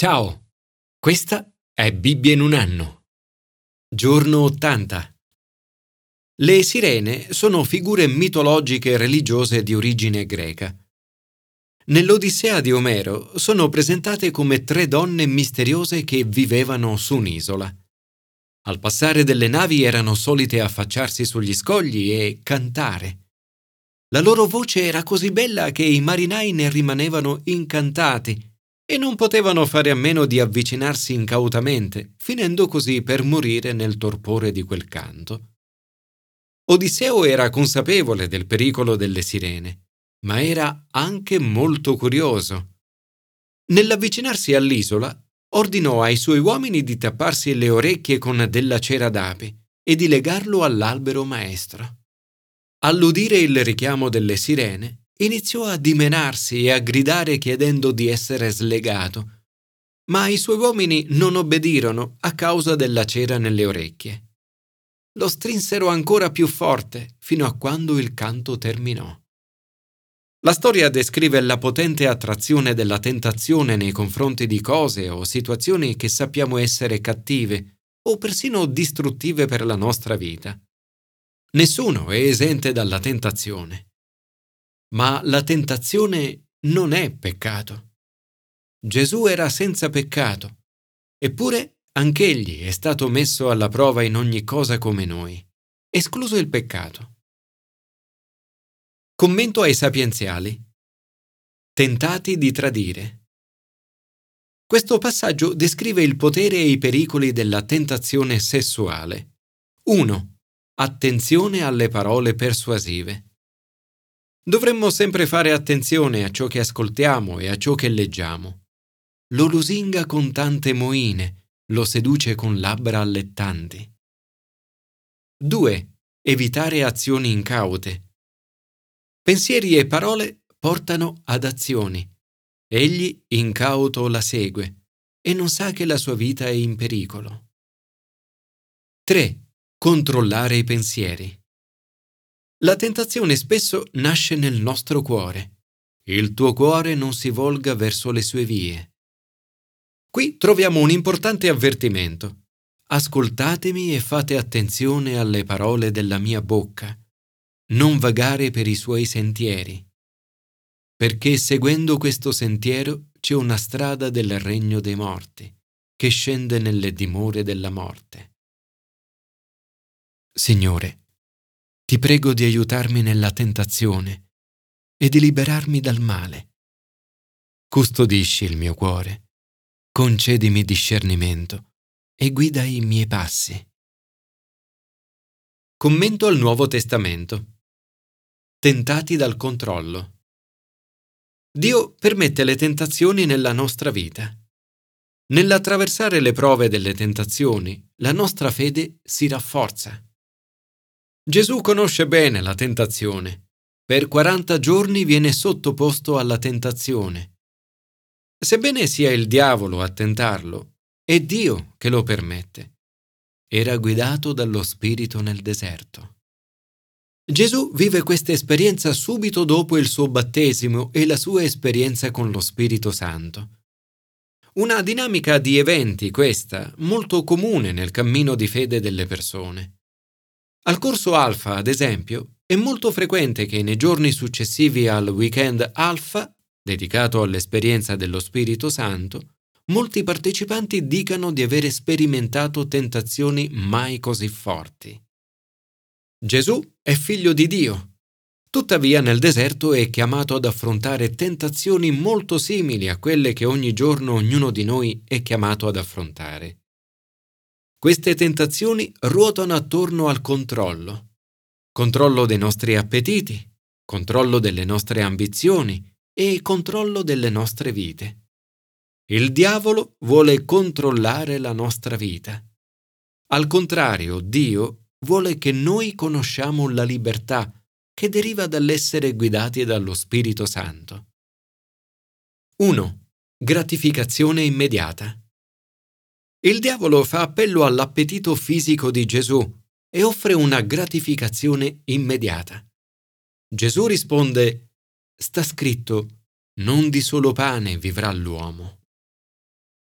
Ciao, questa è Bibbia in un anno. Giorno 80. Le sirene sono figure mitologiche e religiose di origine greca. Nell'Odissea di Omero sono presentate come tre donne misteriose che vivevano su un'isola. Al passare delle navi erano solite affacciarsi sugli scogli e cantare. La loro voce era così bella che i marinai ne rimanevano incantati e non potevano fare a meno di avvicinarsi incautamente, finendo così per morire nel torpore di quel canto. Odisseo era consapevole del pericolo delle sirene, ma era anche molto curioso. Nell'avvicinarsi all'isola, ordinò ai suoi uomini di tapparsi le orecchie con della cera d'api e di legarlo all'albero maestro. All'udire il richiamo delle sirene, iniziò a dimenarsi e a gridare chiedendo di essere slegato, ma i suoi uomini non obbedirono a causa della cera nelle orecchie. Lo strinsero ancora più forte fino a quando il canto terminò. La storia descrive la potente attrazione della tentazione nei confronti di cose o situazioni che sappiamo essere cattive o persino distruttive per la nostra vita. Nessuno è esente dalla tentazione. Ma la tentazione non è peccato. Gesù era senza peccato, eppure anch'egli è stato messo alla prova in ogni cosa come noi, escluso il peccato. Commento ai sapienziali. Tentati di tradire. Questo passaggio descrive il potere e i pericoli della tentazione sessuale. 1. Attenzione alle parole persuasive. Dovremmo sempre fare attenzione a ciò che ascoltiamo e a ciò che leggiamo. Lo lusinga con tante moine, lo seduce con labbra allettanti. 2. Evitare azioni incaute. Pensieri e parole portano ad azioni. Egli incauto la segue e non sa che la sua vita è in pericolo. 3. Controllare i pensieri. La tentazione spesso nasce nel nostro cuore. Il tuo cuore non si volga verso le sue vie. Qui troviamo un importante avvertimento. Ascoltatemi e fate attenzione alle parole della mia bocca. Non vagare per i suoi sentieri. Perché seguendo questo sentiero c'è una strada del regno dei morti, che scende nelle dimore della morte. Signore, ti prego di aiutarmi nella tentazione e di liberarmi dal male. Custodisci il mio cuore, concedimi discernimento e guida i miei passi. Commento al Nuovo Testamento. Tentati dal controllo. Dio permette le tentazioni nella nostra vita. Nell'attraversare le prove delle tentazioni, la nostra fede si rafforza. Gesù conosce bene la tentazione. Per 40 giorni viene sottoposto alla tentazione. Sebbene sia il diavolo a tentarlo, è Dio che lo permette. Era guidato dallo Spirito nel deserto. Gesù vive questa esperienza subito dopo il suo battesimo e la sua esperienza con lo Spirito Santo. Una dinamica di eventi questa, molto comune nel cammino di fede delle persone. Al corso alfa, ad esempio, è molto frequente che nei giorni successivi al weekend alfa, dedicato all'esperienza dello Spirito Santo, molti partecipanti dicano di aver sperimentato tentazioni mai così forti. Gesù è figlio di Dio. Tuttavia nel deserto è chiamato ad affrontare tentazioni molto simili a quelle che ogni giorno ognuno di noi è chiamato ad affrontare. Queste tentazioni ruotano attorno al controllo. Controllo dei nostri appetiti, controllo delle nostre ambizioni e controllo delle nostre vite. Il diavolo vuole controllare la nostra vita. Al contrario, Dio vuole che noi conosciamo la libertà che deriva dall'essere guidati dallo Spirito Santo. 1. Gratificazione immediata. Il diavolo fa appello all'appetito fisico di Gesù e offre una gratificazione immediata. Gesù risponde, sta scritto, non di solo pane vivrà l'uomo.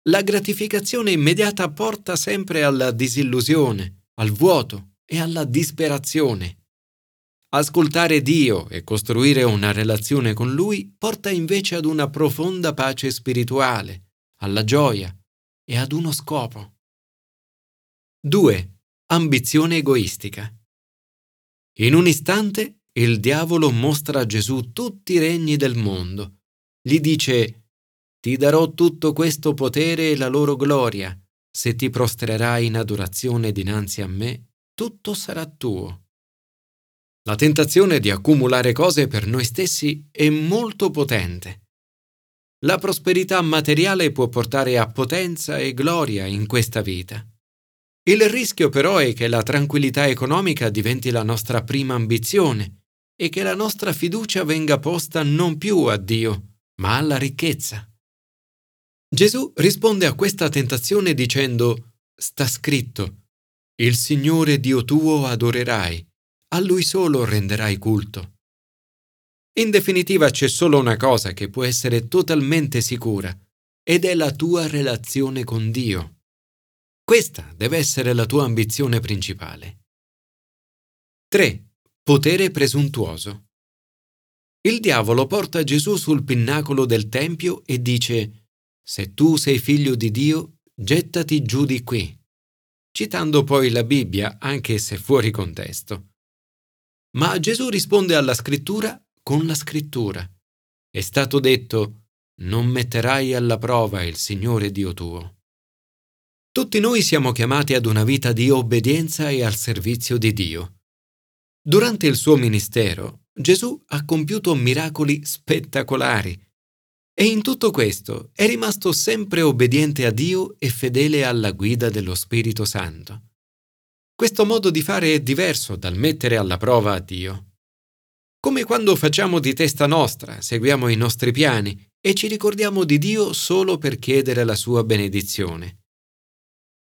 la gratificazione immediata porta sempre alla disillusione, al vuoto e alla disperazione. Ascoltare Dio e costruire una relazione con Lui porta invece ad una profonda pace spirituale, alla gioia e ad uno scopo. 2. Ambizione egoistica. In un istante il diavolo mostra a Gesù tutti i regni del mondo. Gli dice, Ti darò tutto questo potere e la loro gloria. Se ti prostrerai in adorazione dinanzi a me, tutto sarà tuo. La tentazione di accumulare cose per noi stessi è molto potente. La prosperità materiale può portare a potenza e gloria in questa vita. Il rischio però è che la tranquillità economica diventi la nostra prima ambizione e che la nostra fiducia venga posta non più a Dio, ma alla ricchezza. Gesù risponde a questa tentazione dicendo, sta scritto, il Signore Dio tuo adorerai a lui solo renderai culto. In definitiva c'è solo una cosa che può essere totalmente sicura, ed è la tua relazione con Dio. Questa deve essere la tua ambizione principale. 3. Potere presuntuoso. Il diavolo porta Gesù sul pinnacolo del Tempio e dice, Se tu sei figlio di Dio, gettati giù di qui, citando poi la Bibbia, anche se fuori contesto. Ma Gesù risponde alla scrittura con la scrittura. È stato detto, non metterai alla prova il Signore Dio tuo. Tutti noi siamo chiamati ad una vita di obbedienza e al servizio di Dio. Durante il suo ministero, Gesù ha compiuto miracoli spettacolari e in tutto questo è rimasto sempre obbediente a Dio e fedele alla guida dello Spirito Santo. Questo modo di fare è diverso dal mettere alla prova a Dio. Come quando facciamo di testa nostra, seguiamo i nostri piani e ci ricordiamo di Dio solo per chiedere la sua benedizione.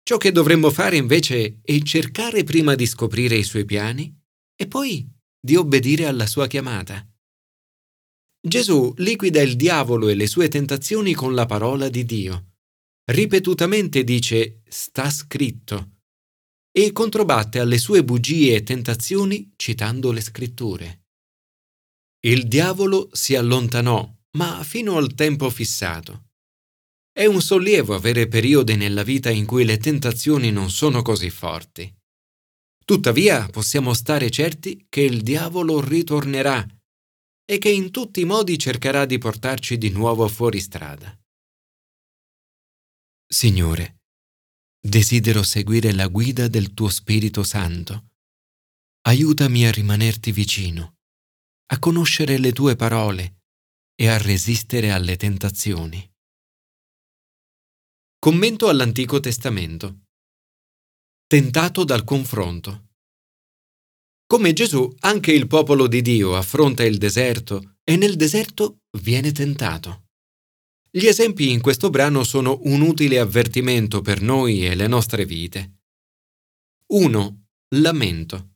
Ciò che dovremmo fare invece è cercare prima di scoprire i suoi piani e poi di obbedire alla sua chiamata. Gesù liquida il diavolo e le sue tentazioni con la parola di Dio. Ripetutamente dice sta scritto e controbatte alle sue bugie e tentazioni citando le scritture. Il diavolo si allontanò, ma fino al tempo fissato. È un sollievo avere periodi nella vita in cui le tentazioni non sono così forti. Tuttavia possiamo stare certi che il diavolo ritornerà e che in tutti i modi cercherà di portarci di nuovo fuori strada. Signore, Desidero seguire la guida del tuo Spirito Santo. Aiutami a rimanerti vicino, a conoscere le tue parole e a resistere alle tentazioni. Commento all'Antico Testamento. Tentato dal confronto. Come Gesù, anche il popolo di Dio affronta il deserto e nel deserto viene tentato. Gli esempi in questo brano sono un utile avvertimento per noi e le nostre vite. 1. Lamento.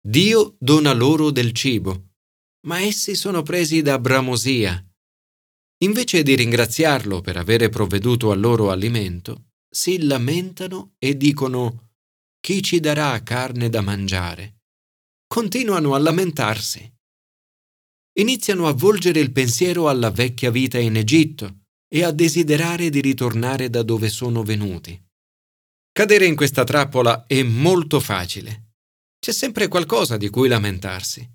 Dio dona loro del cibo, ma essi sono presi da bramosia. Invece di ringraziarlo per avere provveduto al loro alimento, si lamentano e dicono Chi ci darà carne da mangiare? Continuano a lamentarsi iniziano a volgere il pensiero alla vecchia vita in Egitto e a desiderare di ritornare da dove sono venuti. Cadere in questa trappola è molto facile. C'è sempre qualcosa di cui lamentarsi.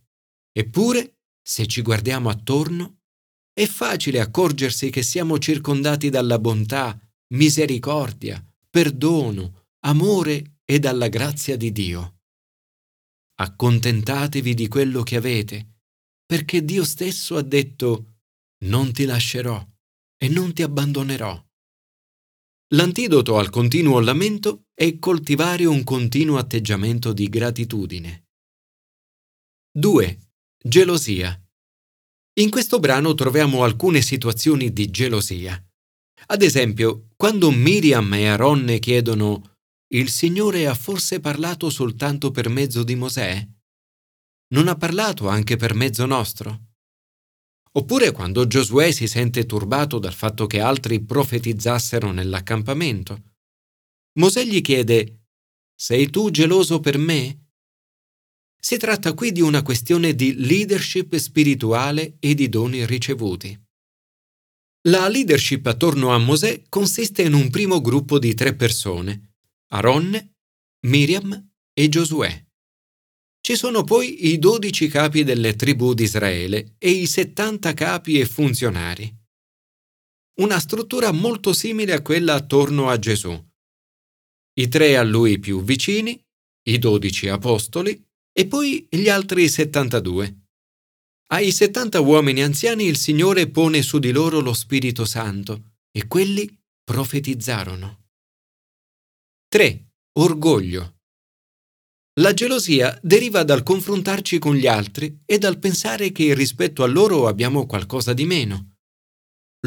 Eppure, se ci guardiamo attorno, è facile accorgersi che siamo circondati dalla bontà, misericordia, perdono, amore e dalla grazia di Dio. Accontentatevi di quello che avete perché Dio stesso ha detto non ti lascerò e non ti abbandonerò. L'antidoto al continuo lamento è coltivare un continuo atteggiamento di gratitudine. 2. Gelosia. In questo brano troviamo alcune situazioni di gelosia. Ad esempio, quando Miriam e Aaronne chiedono Il Signore ha forse parlato soltanto per mezzo di Mosè? non ha parlato anche per mezzo nostro? Oppure quando Giosuè si sente turbato dal fatto che altri profetizzassero nell'accampamento. Mosè gli chiede, Sei tu geloso per me? Si tratta qui di una questione di leadership spirituale e di doni ricevuti. La leadership attorno a Mosè consiste in un primo gruppo di tre persone, Aaron, Miriam e Giosuè. Ci sono poi i dodici capi delle tribù di Israele e i settanta capi e funzionari. Una struttura molto simile a quella attorno a Gesù. I tre a lui più vicini, i dodici apostoli e poi gli altri 72. Ai 70 uomini anziani il Signore pone su di loro lo Spirito Santo e quelli profetizzarono. 3. Orgoglio. La gelosia deriva dal confrontarci con gli altri e dal pensare che rispetto a loro abbiamo qualcosa di meno.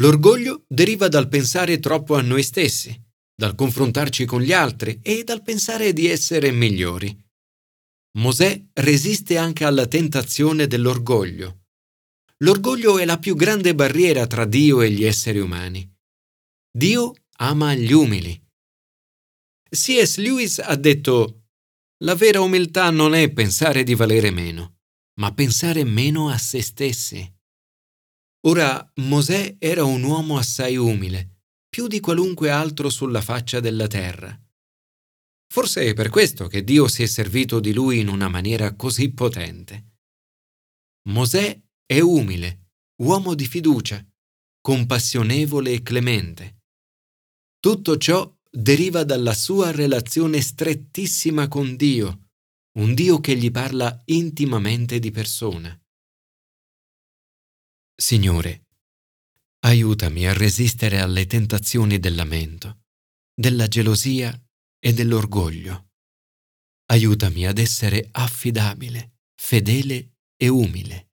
L'orgoglio deriva dal pensare troppo a noi stessi, dal confrontarci con gli altri e dal pensare di essere migliori. Mosè resiste anche alla tentazione dell'orgoglio. L'orgoglio è la più grande barriera tra Dio e gli esseri umani. Dio ama gli umili. C.S. Lewis ha detto, la vera umiltà non è pensare di valere meno, ma pensare meno a se stessi. Ora, Mosè era un uomo assai umile, più di qualunque altro sulla faccia della terra. Forse è per questo che Dio si è servito di lui in una maniera così potente. Mosè è umile, uomo di fiducia, compassionevole e clemente. Tutto ciò deriva dalla sua relazione strettissima con Dio, un Dio che gli parla intimamente di persona. Signore, aiutami a resistere alle tentazioni del lamento, della gelosia e dell'orgoglio. Aiutami ad essere affidabile, fedele e umile.